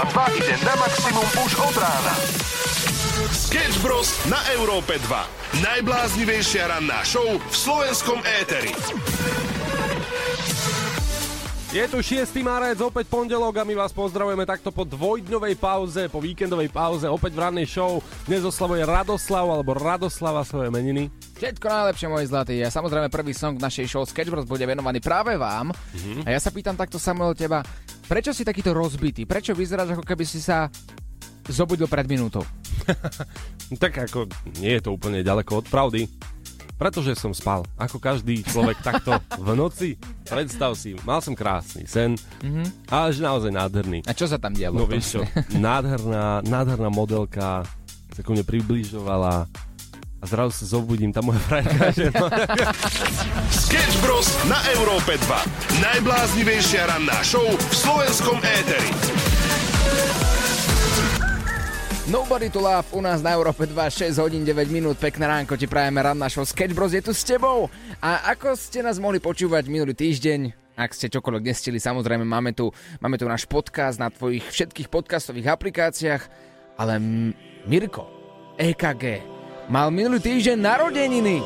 Európa 2 ide na maximum už od rána. Sketch Bros. na Európe 2. Najbláznivejšia ranná show v slovenskom éteri. Je tu 6. marec, opäť pondelok a my vás pozdravujeme takto po dvojdňovej pauze, po víkendovej pauze, opäť v rannej show. Dnes oslavuje Radoslav alebo Radoslava svoje meniny. Všetko najlepšie, môj zlatý. A samozrejme prvý song v našej show Sketch Bros bude venovaný práve vám. Mm-hmm. A ja sa pýtam takto Samuel teba, prečo si takýto rozbitý? Prečo vyzeráš ako keby si sa zobudil pred minútou? tak ako nie je to úplne ďaleko od pravdy. Pretože som spal, ako každý človek takto v noci. Predstav si, mal som krásny sen, mm-hmm. ale že naozaj nádherný. A čo sa tam dialo? No vieš čo, nádherná, nádherná modelka sa ku mne približovala a zrazu sa zobudím, tá moja frajerka, že Sketch Bros. na Európe 2. Najbláznivejšia ranná show v slovenskom éteri. Nobody to love u nás na Európe 2, 6 hodín 9 minút, pekné ránko ti prajeme rad našho Sketch Bros je tu s tebou. A ako ste nás mohli počúvať minulý týždeň, ak ste čokoľvek nestili, samozrejme máme tu, máme tu náš podcast na tvojich všetkých podcastových aplikáciách, ale M- Mirko, EKG, mal minulý týždeň narodeniny.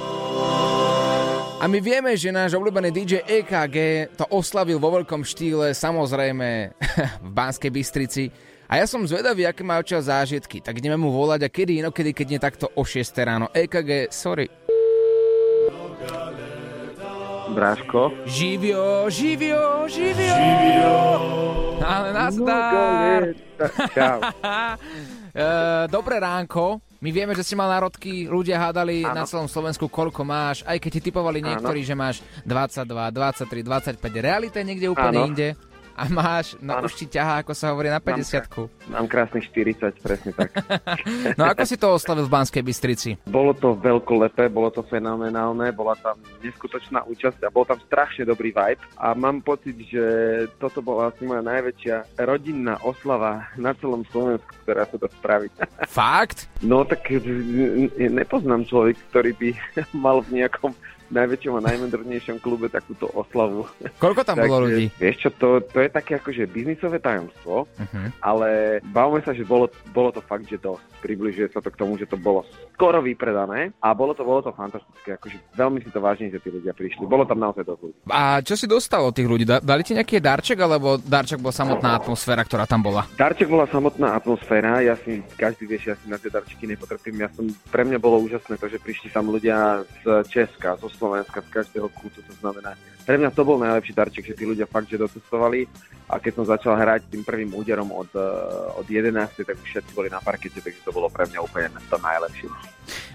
A my vieme, že náš obľúbený DJ EKG to oslavil vo veľkom štýle, samozrejme v Banskej Bystrici. A ja som zvedavý, aké má očia zážitky, tak ideme mu volať a kedy inokedy, keď nie takto o 6 ráno. EKG, sorry. Bráško. Živio, živio, živio. živio. Ale nazdar. Čau. Uh, dobré ránko. My vieme, že si mal národky, ľudia hádali ano. na celom Slovensku, koľko máš, aj keď ti typovali niektorí, ano. že máš 22, 23, 25, realita je niekde úplne ano. inde a máš, no ano. už ti ťahá, ako sa hovorí, na 50 Mám, krásnych 40, presne tak. no ako si to oslavil v Banskej Bystrici? Bolo to veľkolepé, bolo to fenomenálne, bola tam neskutočná účasť a bol tam strašne dobrý vibe a mám pocit, že toto bola asi moja najväčšia rodinná oslava na celom Slovensku, ktorá sa to spraví. Fakt? No tak nepoznám človek, ktorý by mal v nejakom najväčšom a najmodernejšom klube takúto oslavu. Koľko tam bolo ľudí? Vieš čo, to, to je také akože biznisové tajomstvo, uh-huh. ale bavíme sa, že bolo, bolo to fakt, že dosť. Približuje sa to k tomu, že to bolo skoro vypredané a bolo to, bolo to fantastické. Akože veľmi si to vážne, že tí ľudia prišli. Bolo tam naozaj dosť ľudí. A čo si dostal od tých ľudí? Dali ti nejaký darček, alebo darček bola samotná atmosféra, ktorá tam bola? Darček bola samotná atmosféra. Ja si, každý vieš, ja si na tie darčeky nepotrpím. Ja som, pre mňa bolo úžasné to, že prišli tam ľudia z Česka, zo Slovenska, z každého kútu, to znamená, pre mňa to bol najlepší darček, že tí ľudia fakt, že docestovali a keď som začal hrať tým prvým úderom od, uh, od 11, tak už všetci boli na parkete, takže to bolo pre mňa úplne to najlepšie.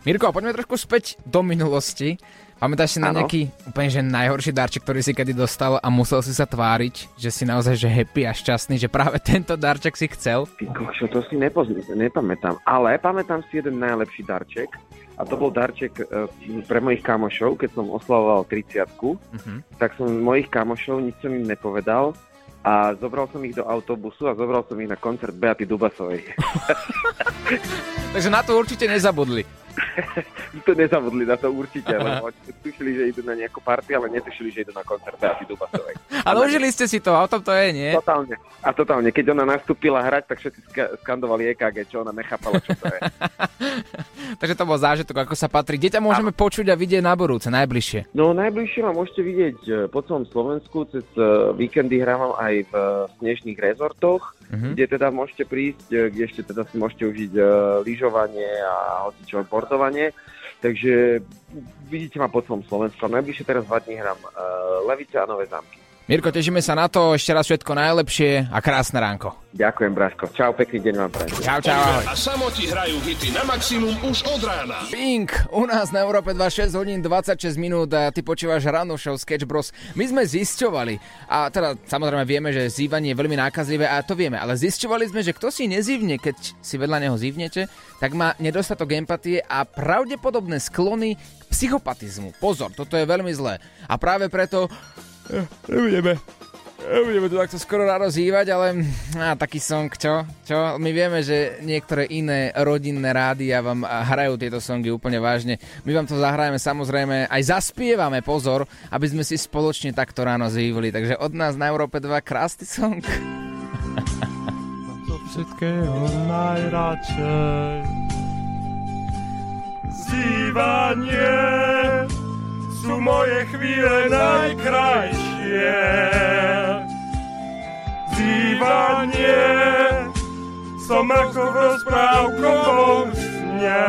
Mirko, poďme trošku späť do minulosti. Pamätáš si na ano. nejaký úplne že najhorší darček, ktorý si kedy dostal a musel si sa tváriť, že si naozaj že happy a šťastný, že práve tento darček si chcel? Ty kokšo, to si nepamätám, ale pamätám si jeden najlepší darček a to bol darček uh, pre mojich kamošov, keď som oslavoval 30 uh-huh. Mhm. tak som mojich kamošov, nič som im nepovedal a zobral som ich do autobusu a zobral som ich na koncert Beaty Dubasovej. Takže na to určite nezabudli. to nezabudli na to určite, lebo tušili, že idú na nejakú party, ale netušili, že idú na koncert Beaty Dubasovej. Ale užili ste si to, a o tom to je, nie? Totálne. A totálne. Keď ona nastúpila hrať, tak všetci skandovali EKG, čo ona nechápala, čo to je. Takže to bol zážitok, ako sa patrí. Kde ťa môžeme Áno. počuť a vidieť na budúce, najbližšie? No najbližšie ma môžete vidieť e, po celom Slovensku, cez e, víkendy hrávam aj v e, snežných rezortoch, uh-huh. kde teda môžete prísť, kde ešte teda si môžete užiť lyžovanie a hocičo portovanie. Takže vidíte ma po celom Slovensku. Najbližšie teraz dva dní hrám uh, Levice a Nové zámky. Mirko, tešíme sa na to, ešte raz všetko najlepšie a krásne ránko. Ďakujem, Braško. Čau, pekný deň vám prajem. Čau, čau, ahoj. A samoti hrajú hity na maximum už od rána. Pink, u nás na Európe 26 hodín 26 minút a ty počúvaš ráno show Sketch Bros. My sme zisťovali, a teda samozrejme vieme, že zývanie je veľmi nákazlivé a to vieme, ale zisťovali sme, že kto si nezývne, keď si vedľa neho zývnete, tak má nedostatok empatie a pravdepodobné sklony k psychopatizmu. Pozor, toto je veľmi zlé. A práve preto Nebudeme. Nebudeme tu takto skoro narozývať, ale á, taký song, čo? čo? My vieme, že niektoré iné rodinné rádia vám hrajú tieto songy úplne vážne. My vám to zahrajeme samozrejme, aj zaspievame, pozor, aby sme si spoločne takto ráno zývili. Takže od nás na Európe 2 krásny song. všetkého najradšej. Zývanie sú moje chvíle najkrajšie. Zývanie som ako v rozprávkovom sne.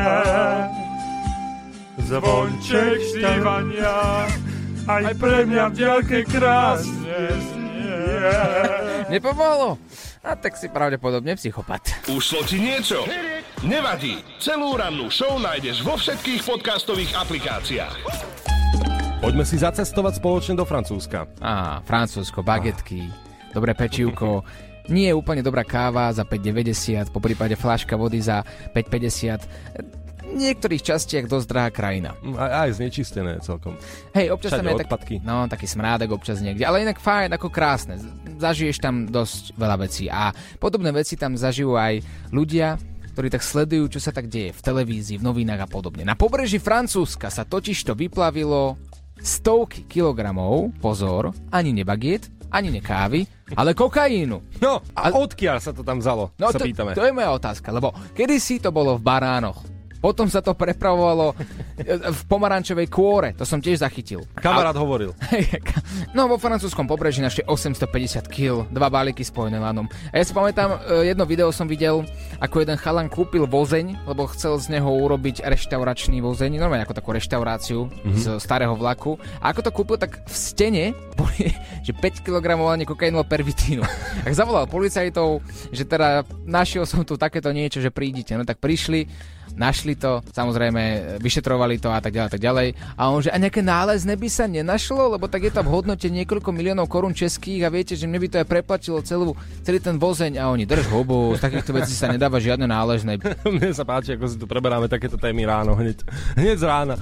Zvonček štívania aj pre mňa v diaľke krásne znie. Nepomohlo? A tak si pravdepodobne psychopat. Ušlo ti niečo? Nevadí. Celú rannú show nájdeš vo všetkých podcastových aplikáciách. Poďme si zacestovať spoločne do Francúzska. Á, Francúzsko, bagetky, dobré pečívko, nie je úplne dobrá káva za 5,90, po prípade fláška vody za 5,50. V niektorých častiach dosť drahá krajina. Mm, Aj, aj znečistené celkom. Hej, občas Všade tam je tak, odpadky. no, taký smrádek občas niekde, ale inak fajn, ako krásne. Zažiješ tam dosť veľa vecí a podobné veci tam zažijú aj ľudia, ktorí tak sledujú, čo sa tak deje v televízii, v novinách a podobne. Na pobreží Francúzska sa totiž to vyplavilo stovky kilogramov, pozor, ani nebagiet, ani nekávy, ale kokainu. No, a A- odkiaľ sa to tam vzalo, No sa to, pýtame. to je moja otázka, lebo kedysi to bolo v baránoch. Potom sa to prepravovalo e, v pomarančovej kôre, to som tiež zachytil. Kamarát hovoril. No vo francúzskom pobreží našli 850 kg, dva balíky spojené lanom. A ja si pamätám, e, jedno video som videl, ako jeden chalan kúpil vozeň, lebo chcel z neho urobiť reštauračný vozeň, normálne ako takú reštauráciu mm-hmm. z starého vlaku. A ako to kúpil, tak v stene boli, že 5 kg kokainu a pervitínu. Tak zavolal policajtov, že teda našiel som tu takéto niečo, že prídite. No tak prišli, našli to, samozrejme vyšetrovali to a tak ďalej, tak ďalej. A on, že a nejaké nálezné by sa nenašlo, lebo tak je to v hodnote niekoľko miliónov korún českých a viete, že mne by to aj preplatilo celú, celý ten vozeň a oni drž hubu, z takýchto vecí sa nedáva žiadne náležné. Mne sa páči, ako si tu preberáme takéto témy ráno, hneď, hneď z rána.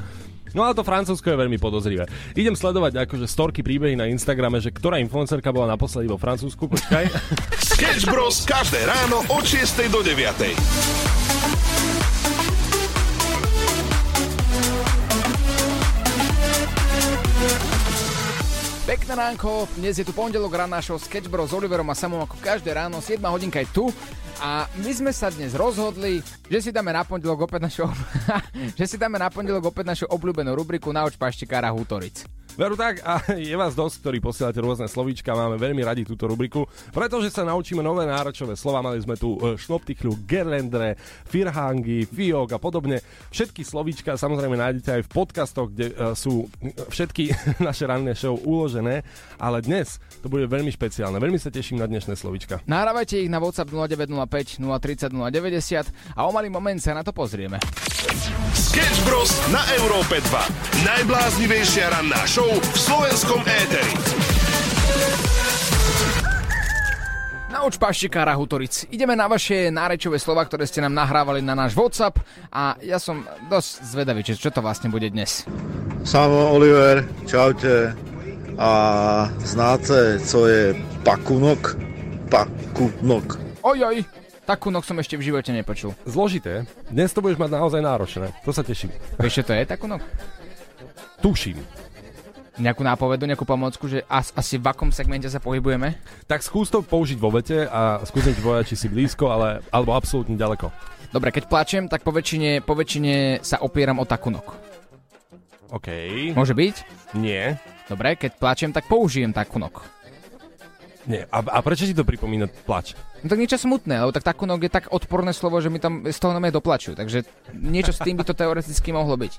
No ale to Francúzsko je veľmi podozrivé. Idem sledovať akože storky príbehy na Instagrame, že ktorá influencerka bola naposledy vo Francúzsku, počkaj. Sketch Bros. každé ráno od 6 do 9. Pekné ránko, dnes je tu pondelok rána show Sketch Bros s Oliverom a Samom ako každé ráno, 7 hodinka je tu a my sme sa dnes rozhodli, že si dáme na pondelok opäť našu, že si dáme na pondelok opäť našu obľúbenú rubriku Nauč paštikára Hútoric. Veru tak, a je vás dosť, ktorí posielate rôzne slovíčka, máme veľmi radi túto rubriku, pretože sa naučíme nové náročové slova. Mali sme tu e, šnoptichľu, gerlendre, firhangy, fiok a podobne. Všetky slovíčka samozrejme nájdete aj v podcastoch, kde e, sú všetky naše ranné show uložené, ale dnes to bude veľmi špeciálne. Veľmi sa teším na dnešné slovíčka. Nahrávajte ich na WhatsApp 0905 030 090 a o malý moment sa na to pozrieme. Sketch Bros. na Európe 2. Najbláznivejšia ranná show v slovenskom éteri. Nauč paštikára Hutoric. Ideme na vaše nárečové slova, ktoré ste nám nahrávali na náš WhatsApp a ja som dosť zvedavý, čo, čo to vlastne bude dnes. Samo Oliver, čaute. A znáte, co je pakunok? Pakunok. Ojoj, takú nok som ešte v živote nepočul. Zložité. Dnes to budeš mať naozaj náročné. To sa teším. Vieš, čo to je takú nok? Tuším. Nejakú nápovedu, nejakú pomocku, že as, asi v akom segmente sa pohybujeme? Tak skús to použiť vo vete a skúsim ti povedať, či si blízko, ale, alebo absolútne ďaleko. Dobre, keď plačem, tak po väčšine, po väčšine sa opieram o takú nok. OK. Môže byť? Nie. Dobre, keď plačem, tak použijem takú nok. Nie. A, a prečo ti to pripomína plač? No tak niečo smutné, lebo tak takú nok je tak odporné slovo, že mi tam z toho nome doplačujú. Takže niečo s tým by to teoreticky mohlo byť.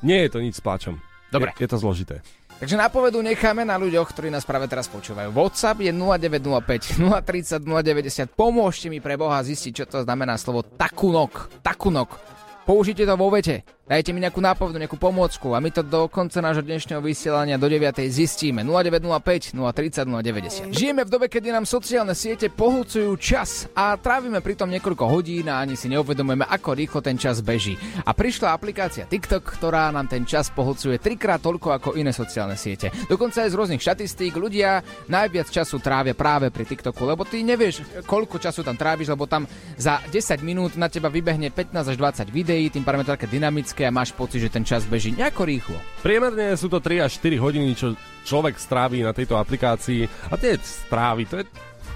Nie je to nič s plačom. Dobre. Je, je to zložité. Takže nápovedu necháme na ľuďoch, ktorí nás práve teraz počúvajú. WhatsApp je 0905 030 090. Pomôžte mi pre Boha zistiť, čo to znamená slovo takunok. Takunok. Použite to vo vete. Dajte mi nejakú nápovedu, nejakú pomôcku a my to do konca nášho dnešného vysielania do 9. zistíme. 0905 030 090. Žijeme v dobe, kedy nám sociálne siete pohľcujú čas a trávime pritom niekoľko hodín a ani si neuvedomujeme, ako rýchlo ten čas beží. A prišla aplikácia TikTok, ktorá nám ten čas pohľcuje trikrát toľko ako iné sociálne siete. Dokonca aj z rôznych štatistík ľudia najviac času trávia práve pri TikToku, lebo ty nevieš, koľko času tam tráviš, lebo tam za 10 minút na teba vybehne 15 až 20 videí, tým je to také dynamické a máš pocit, že ten čas beží nejako rýchlo. Priemerne sú to 3 až 4 hodiny, čo človek stráví na tejto aplikácii. A tie správy, to je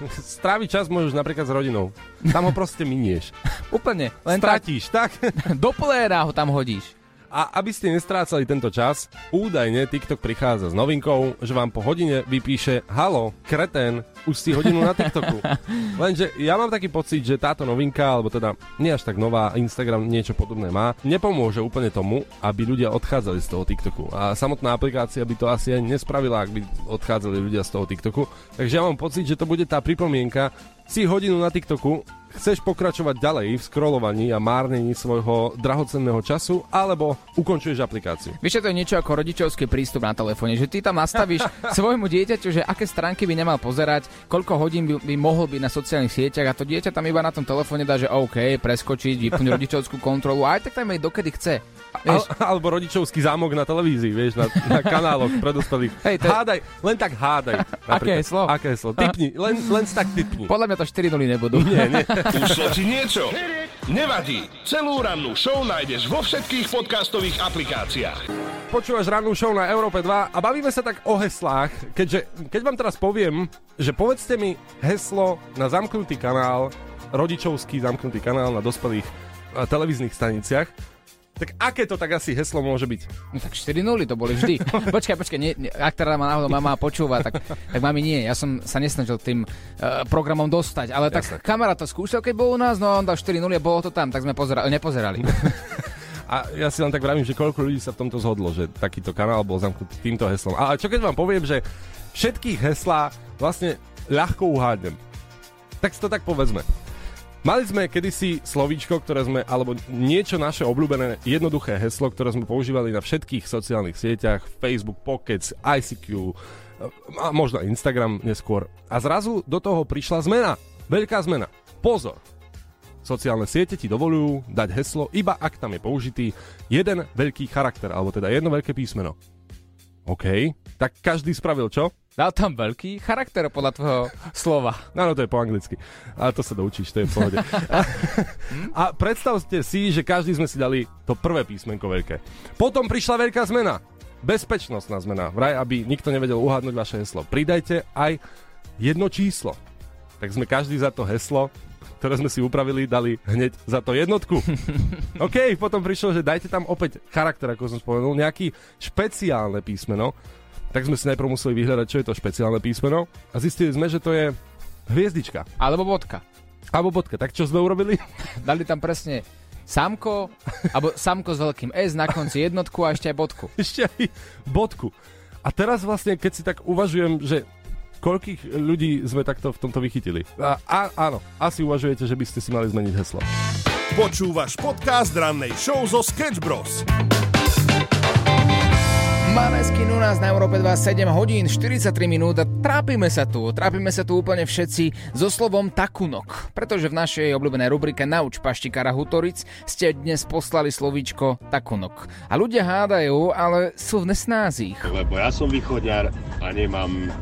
Stráviť čas môžeš napríklad s rodinou. Tam ho proste minieš. Úplne. Len tak, Stratíš, tak? do pléra ho tam hodíš. A aby ste nestrácali tento čas, údajne TikTok prichádza s novinkou, že vám po hodine vypíše Halo, kreten, už si hodinu na TikToku. Lenže ja mám taký pocit, že táto novinka, alebo teda nie až tak nová, Instagram niečo podobné má, nepomôže úplne tomu, aby ľudia odchádzali z toho TikToku. A samotná aplikácia by to asi ani nespravila, ak by odchádzali ľudia z toho TikToku. Takže ja mám pocit, že to bude tá pripomienka, si hodinu na TikToku, chceš pokračovať ďalej v scrollovaní a márnení svojho drahocenného času, alebo ukončuješ aplikáciu. Vieš, to je niečo ako rodičovský prístup na telefóne, že ty tam nastavíš svojmu dieťaťu, že aké stránky by nemal pozerať, koľko hodín by, by mohol byť na sociálnych sieťach a to dieťa tam iba na tom telefóne dá, že OK, preskočiť, vypnúť rodičovskú kontrolu a aj tak tam aj dokedy chce. Al, Vieš, alebo rodičovský zámok na televízii, vieš, na, na kanáloch predospelých. Hej, to Hádaj, len tak hádaj. Aké heslo? Aké heslo? Typni, len, len tak typni. podľa mňa to 4 nuly nebudú. Nie, nie. Ušlo ti niečo? Nevadí. Celú rannú show nájdeš vo všetkých podcastových aplikáciách. Počúvaš rannú show na Európe 2 a bavíme sa tak o heslách, keďže keď vám teraz poviem, že povedzte mi heslo na zamknutý kanál, rodičovský zamknutý kanál na dospelých eh, televíznych staniciach, tak aké to tak asi heslo môže byť? No tak 4 nuly to boli vždy. Počkaj, počkaj, nie, nie, ak teda ma náhodou mama počúva, tak, tak mami nie. Ja som sa nesnažil tým uh, programom dostať, ale tak Jasné. kamarát to skúšal, keď bol u nás, no on dal 4 nuly a bolo to tam, tak sme pozerali, nepozerali. A ja si len tak vravím, že koľko ľudí sa v tomto zhodlo, že takýto kanál bol zamknutý týmto heslom. A čo keď vám poviem, že všetkých heslá vlastne ľahko uhádnem. Tak si to tak povedzme. Mali sme kedysi slovíčko, ktoré sme, alebo niečo naše obľúbené, jednoduché heslo, ktoré sme používali na všetkých sociálnych sieťach, Facebook, Pockets, ICQ, a možno Instagram neskôr. A zrazu do toho prišla zmena. Veľká zmena. Pozor. Sociálne siete ti dovolujú dať heslo, iba ak tam je použitý jeden veľký charakter, alebo teda jedno veľké písmeno. OK, tak každý spravil čo? Dal tam veľký charakter podľa tvojho slova. Áno, to je po anglicky. A to sa doučíš, to je v pohode. A, a predstavte si, že každý sme si dali to prvé písmenko veľké. Potom prišla veľká zmena. Bezpečnostná zmena. Vraj, aby nikto nevedel uhádnuť vaše heslo. Pridajte aj jedno číslo. Tak sme každý za to heslo, ktoré sme si upravili, dali hneď za to jednotku. OK, potom prišlo, že dajte tam opäť charakter, ako som spomenul, nejaký špeciálne písmeno. Tak sme si najprv museli vyhľadať, čo je to špeciálne písmeno a zistili sme, že to je hviezdička. Alebo bodka. Alebo bodka. Tak čo sme urobili? Dali tam presne samko, alebo samko s veľkým S na konci jednotku a ešte aj bodku. Ešte aj bodku. A teraz vlastne, keď si tak uvažujem, že koľkých ľudí sme takto v tomto vychytili. A, a áno, asi uvažujete, že by ste si mali zmeniť heslo. Počúvaš podcast rannej show zo Sketch Bros. Maneskin u nás na Európe 2 7 hodín 43 minút a trápime sa tu. Trápime sa tu úplne všetci so slovom takunok. Pretože v našej obľúbenej rubrike Nauč paštikára Hutoric ste dnes poslali slovíčko takunok. A ľudia hádajú, ale sú v nesnázích. Lebo ja som východňar a nemám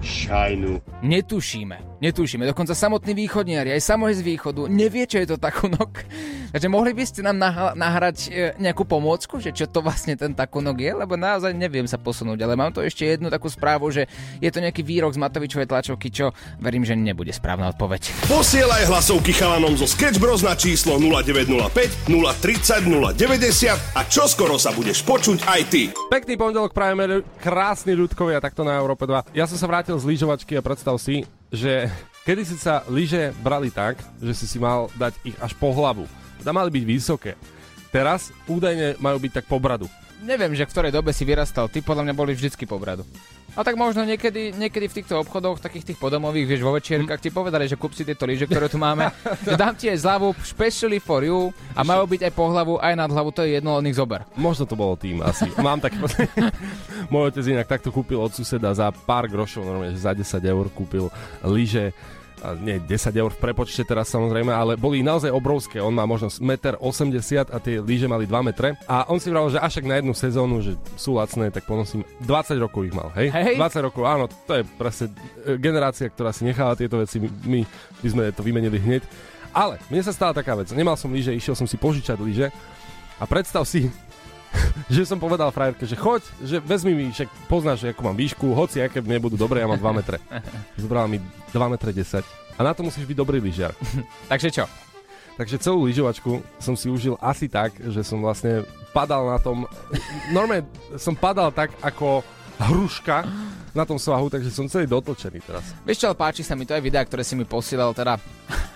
šajnu. Netušíme, netušíme. Dokonca samotný východniari, aj samoj z východu, nevie, čo je to takunok. Takže mohli by ste nám nah- nahrať e, nejakú pomôcku, že čo to vlastne ten takunok je, lebo naozaj neviem sa posunúť. Ale mám tu ešte jednu takú správu, že je to nejaký výrok z Matovičovej tlačovky, čo verím, že nebude správna odpoveď. Posielaj hlasovky chalanom zo Sketch Bros na číslo 0905 030 090 a čoskoro sa budeš počuť aj ty. Pekný pondelok prajeme, krásny ľudkovia, takto na Európe 2. Ja som sa vrátil z lyžovačky a predstav si, že kedy si sa lyže brali tak, že si si mal dať ich až po hlavu. Teda mali byť vysoké. Teraz údajne majú byť tak po bradu. Neviem, že v ktorej dobe si vyrastal. Ty podľa mňa boli vždycky po bradu. A tak možno niekedy, niekedy v týchto obchodoch, takých tých podomových, vieš, vo večierkach ti povedali, že kúp si tieto lyže, ktoré tu máme, že dám ti aj zľavu, specially for you a majú byť aj po hlavu, aj nad hlavu, to je jedno, len ich zober. Možno to bolo tým asi. Mám taký. Môj otec inak takto kúpil od suseda za pár grošov, normálne, že za 10 eur kúpil lyže nie 10 eur v prepočte teraz samozrejme, ale boli naozaj obrovské. On má možno 1,80 m a tie lyže mali 2 metre. A on si vravil, že až ak na jednu sezónu, že sú lacné, tak ponosím. 20 rokov ich mal, hej? Hej. 20 rokov, áno, to je presne e, generácia, ktorá si nechala tieto veci. My, my sme to vymenili hneď. Ale mne sa stala taká vec. Nemal som lyže, išiel som si požičať lyže a predstav si, že som povedal frajerke, že choď, že vezmi mi, však poznáš, akú mám výšku, hoci aké nebudú dobré, ja mám 2 metre. Zobrala mi 2 metre 10. A na to musíš byť dobrý lyžiar. Takže čo? Takže celú lyžovačku som si užil asi tak, že som vlastne padal na tom, normálne som padal tak ako hruška na tom svahu, takže som celý dotlčený teraz. Vieš čo, páči sa mi to aj videá, ktoré si mi posielal, teda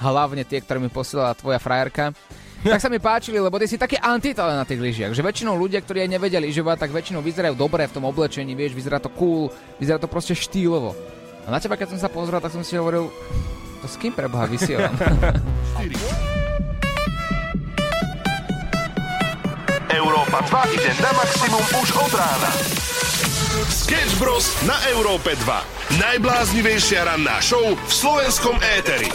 hlavne tie, ktoré mi posielala tvoja frajerka. Tak sa mi páčili, lebo ty si taký antitale na tých lyžiach, že väčšinou ľudia, ktorí aj nevedia lyžovať, tak väčšinou vyzerajú dobre v tom oblečení, vieš, vyzerá to cool, vyzerá to proste štýlovo. A na teba, keď som sa pozrel, tak som si hovoril, to s kým preboha vysielam? Európa 2 ide na maximum už od rána. Sketch Bros. na Európe 2. Najbláznivejšia ranná show v slovenskom éteri.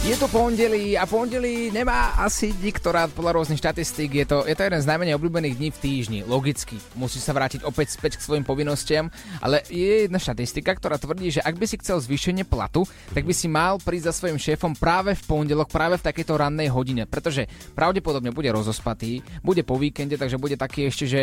Je to pondelí a pondelí nemá asi nikto rád podľa rôznych štatistík. Je to, je to jeden z najmenej obľúbených dní v týždni. Logicky. Musí sa vrátiť opäť späť k svojim povinnostiam. Ale je jedna štatistika, ktorá tvrdí, že ak by si chcel zvýšenie platu, tak by si mal prísť za svojim šéfom práve v pondelok, práve v takejto rannej hodine. Pretože pravdepodobne bude rozospatý, bude po víkende, takže bude taký ešte, že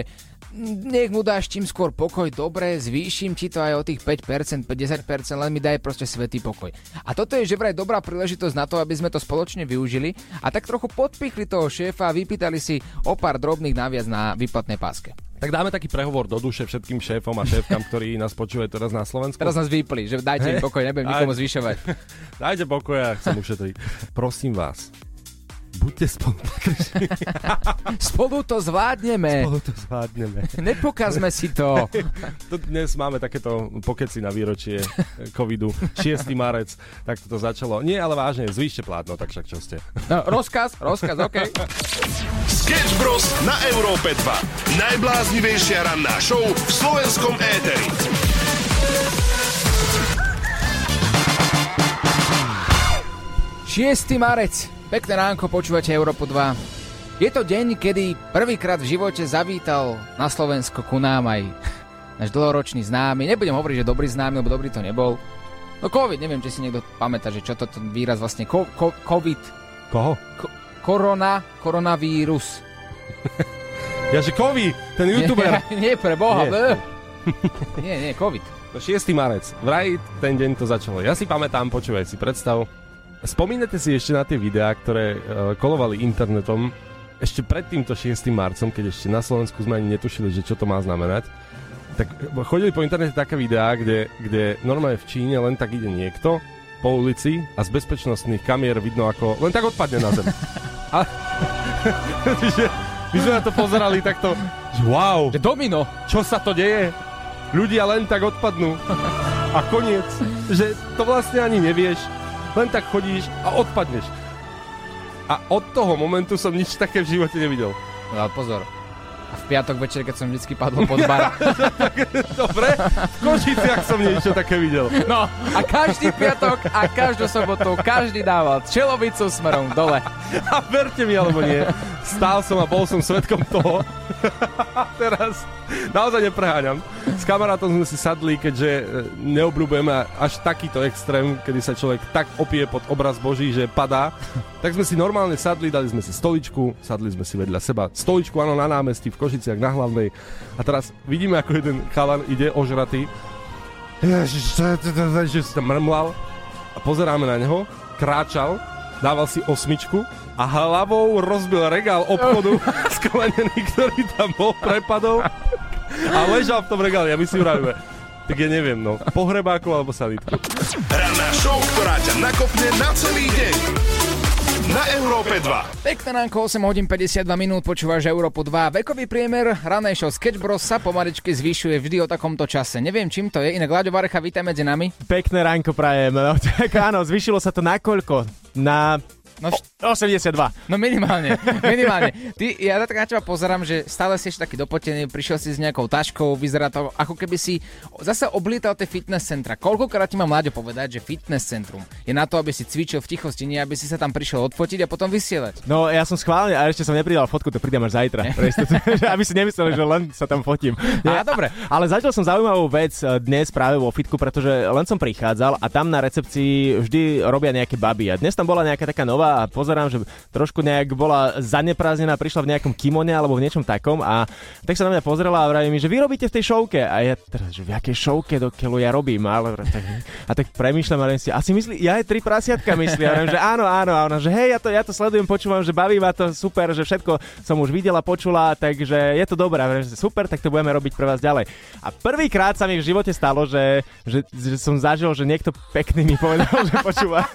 nech mu dáš čím skôr pokoj, dobre, zvýšim ti to aj o tých 5%, 50%, len mi daj proste svetý pokoj. A toto je že vraj dobrá príležitosť na to, aby sme to spoločne využili a tak trochu podpichli toho šéfa a vypýtali si o pár drobných naviac na výplatnej páske. Tak dáme taký prehovor do duše všetkým šéfom a šéfkam, ktorí nás počúvajú teraz na Slovensku. Teraz nás vypli, že dajte mi pokoj, nebudem nikomu zvyšovať. Dajte pokoj a chcem ušetriť. Prosím vás, buďte spolu. Spolu to zvládneme. Spolu to zvládneme. Nepokazme si to. To dnes máme takéto pokeci na výročie covidu. 6. marec, tak to začalo. Nie, ale vážne, zvýšte plátno, tak však čo ste. No, rozkaz, rozkaz, OK. Sketch Bros. na Európe 2. Najbláznivejšia ranná show v slovenskom éteri. Šiestý marec. Pekné ránko, počúvate Európu 2. Je to deň, kedy prvýkrát v živote zavítal na Slovensko ku nám aj náš dlhoročný známy. Nebudem hovoriť, že dobrý známy, lebo dobrý to nebol. No COVID, neviem, či si niekto pamätá, že čo to ten výraz vlastne, ko, ko, COVID, Koho? ko, korona, koronavírus. Ja, že Kovi, ten youtuber. Nie, nie pre Boha. Nie. Nie, nie, COVID. No 6. marec. Vraj ten deň to začalo. Ja si pamätám, počúvaj si, predstav. Spomínate si ešte na tie videá, ktoré uh, kolovali internetom ešte pred týmto 6. marcom, keď ešte na Slovensku sme ani netušili, že čo to má znamenať. Tak chodili po internete také videá, kde, kde normálne v Číne len tak ide niekto po ulici a z bezpečnostných kamier vidno ako len tak odpadne na zem. A, že my sme na to pozerali takto, že wow, Že domino. čo sa to deje? Ľudia len tak odpadnú. A koniec. Že to vlastne ani nevieš. Len tak chodíš a odpadneš. A od toho momentu som nič také v živote nevidel. No, pozor. A v piatok večer, keď som vždycky padol pod bar. Dobre? V Košiciach som niečo také videl. No, a každý piatok a každú sobotu každý dával čelovicu smerom dole. A verte mi alebo nie, stál som a bol som svetkom toho. Teraz naozaj nepreháňam. S kamarátom sme si sadli, keďže e, neobľúbujeme až takýto extrém, kedy sa človek tak opie pod obraz Boží, že padá. Tak sme si normálne sadli, dali sme si stoličku, sadli sme si vedľa seba. Stoličku, áno, na námestí, v Košiciach, na hlavnej. A teraz vidíme, ako jeden chalan ide ožratý. Ježiš, že tam mrmlal. A pozeráme na neho, kráčal, dával si osmičku a hlavou rozbil regál obchodu sklenený, ktorý tam bol, prepadol a ležal v tom regále. A my si vravíme, tak ja neviem, no, pohrebákov alebo sanitku. Ranná show, ktorá ťa nakopne na celý deň. Na Európe 2. Pekné ránko, 8 hodín 52 minút, počúvaš Európu 2. Vekový priemer ranej show Sketch Bros sa pomaličky zvyšuje vždy o takomto čase. Neviem, čím to je. Inak Láďo Varecha, vítaj medzi nami. Pekné ránko prajem. No, tak áno, zvyšilo sa to na koľko? Na No, št- 82. no minimálne, minimálne. Ty, ja tak na teba pozerám, že stále si ešte taký dopotený, prišiel si s nejakou taškou, vyzerá to ako keby si zase oblítal tie fitness centra. Koľkokrát ti mám Láďo povedať, že fitness centrum je na to, aby si cvičil v tichosti, nie aby si sa tam prišiel odfotiť a potom vysielať. No ja som schválne, a ešte som nepridal fotku, to pridám až zajtra. aby si nemysleli, že len sa tam fotím. Á, dobre. Ale zatiaľ som zaujímavú vec eh, dnes práve vo fitku, pretože len som prichádzal a tam na recepcii vždy robia nejaké baby. A dnes tam bola nejaká taká nová počula a pozerám, že trošku nejak bola zaneprázdnená, prišla v nejakom kimone alebo v niečom takom a tak sa na mňa pozrela a vraví mi, že vy robíte v tej šovke. A ja teraz, že v jakej šovke do keľu ja robím, ale tak, a tak premýšľam a si, asi myslí, ja aj tri prasiatka myslí. A hovorím, že áno, áno, a ona, že hej, ja to, ja to sledujem, počúvam, že baví ma to super, že všetko som už videla, počula, takže je to dobré. A hovorím, že super, tak to budeme robiť pre vás ďalej. A prvýkrát sa mi v živote stalo, že, že, že som zažil, že niekto pekný mi povedal, že počúva.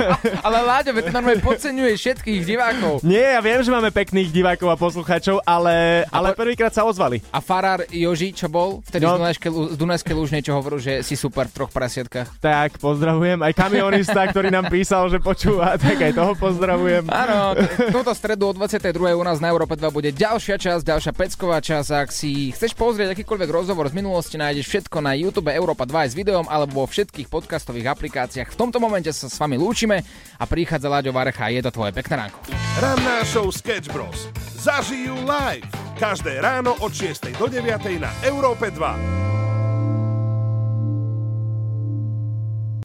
Ale Láďo, ty normálne podceňuješ všetkých divákov. Nie, ja viem, že máme pekných divákov a poslucháčov, ale, ale po- prvýkrát sa ozvali. A Farár Joži, čo bol? Vtedy No. z Dunajskej, Lu- z Dunajskej Lúž niečo hovoril, že si super v troch prasiatkách. Tak, pozdravujem. Aj kamionista, ktorý nám písal, že počúva, tak aj toho pozdravujem. Áno, túto stredu o 22. u nás na Európe 2 bude ďalšia časť, ďalšia pecková časť. Ak si chceš pozrieť akýkoľvek rozhovor z minulosti, nájdeš všetko na YouTube Európa 2 aj s videom alebo vo všetkých podcastových aplikáciách. V tomto momente sa s vami lúčime a prichádza Láďo Varecha a je to tvoje pekné ránko. Ranná show Sketch Bros. Zažijú live. Každé ráno od 6 do 9 na Európe 2.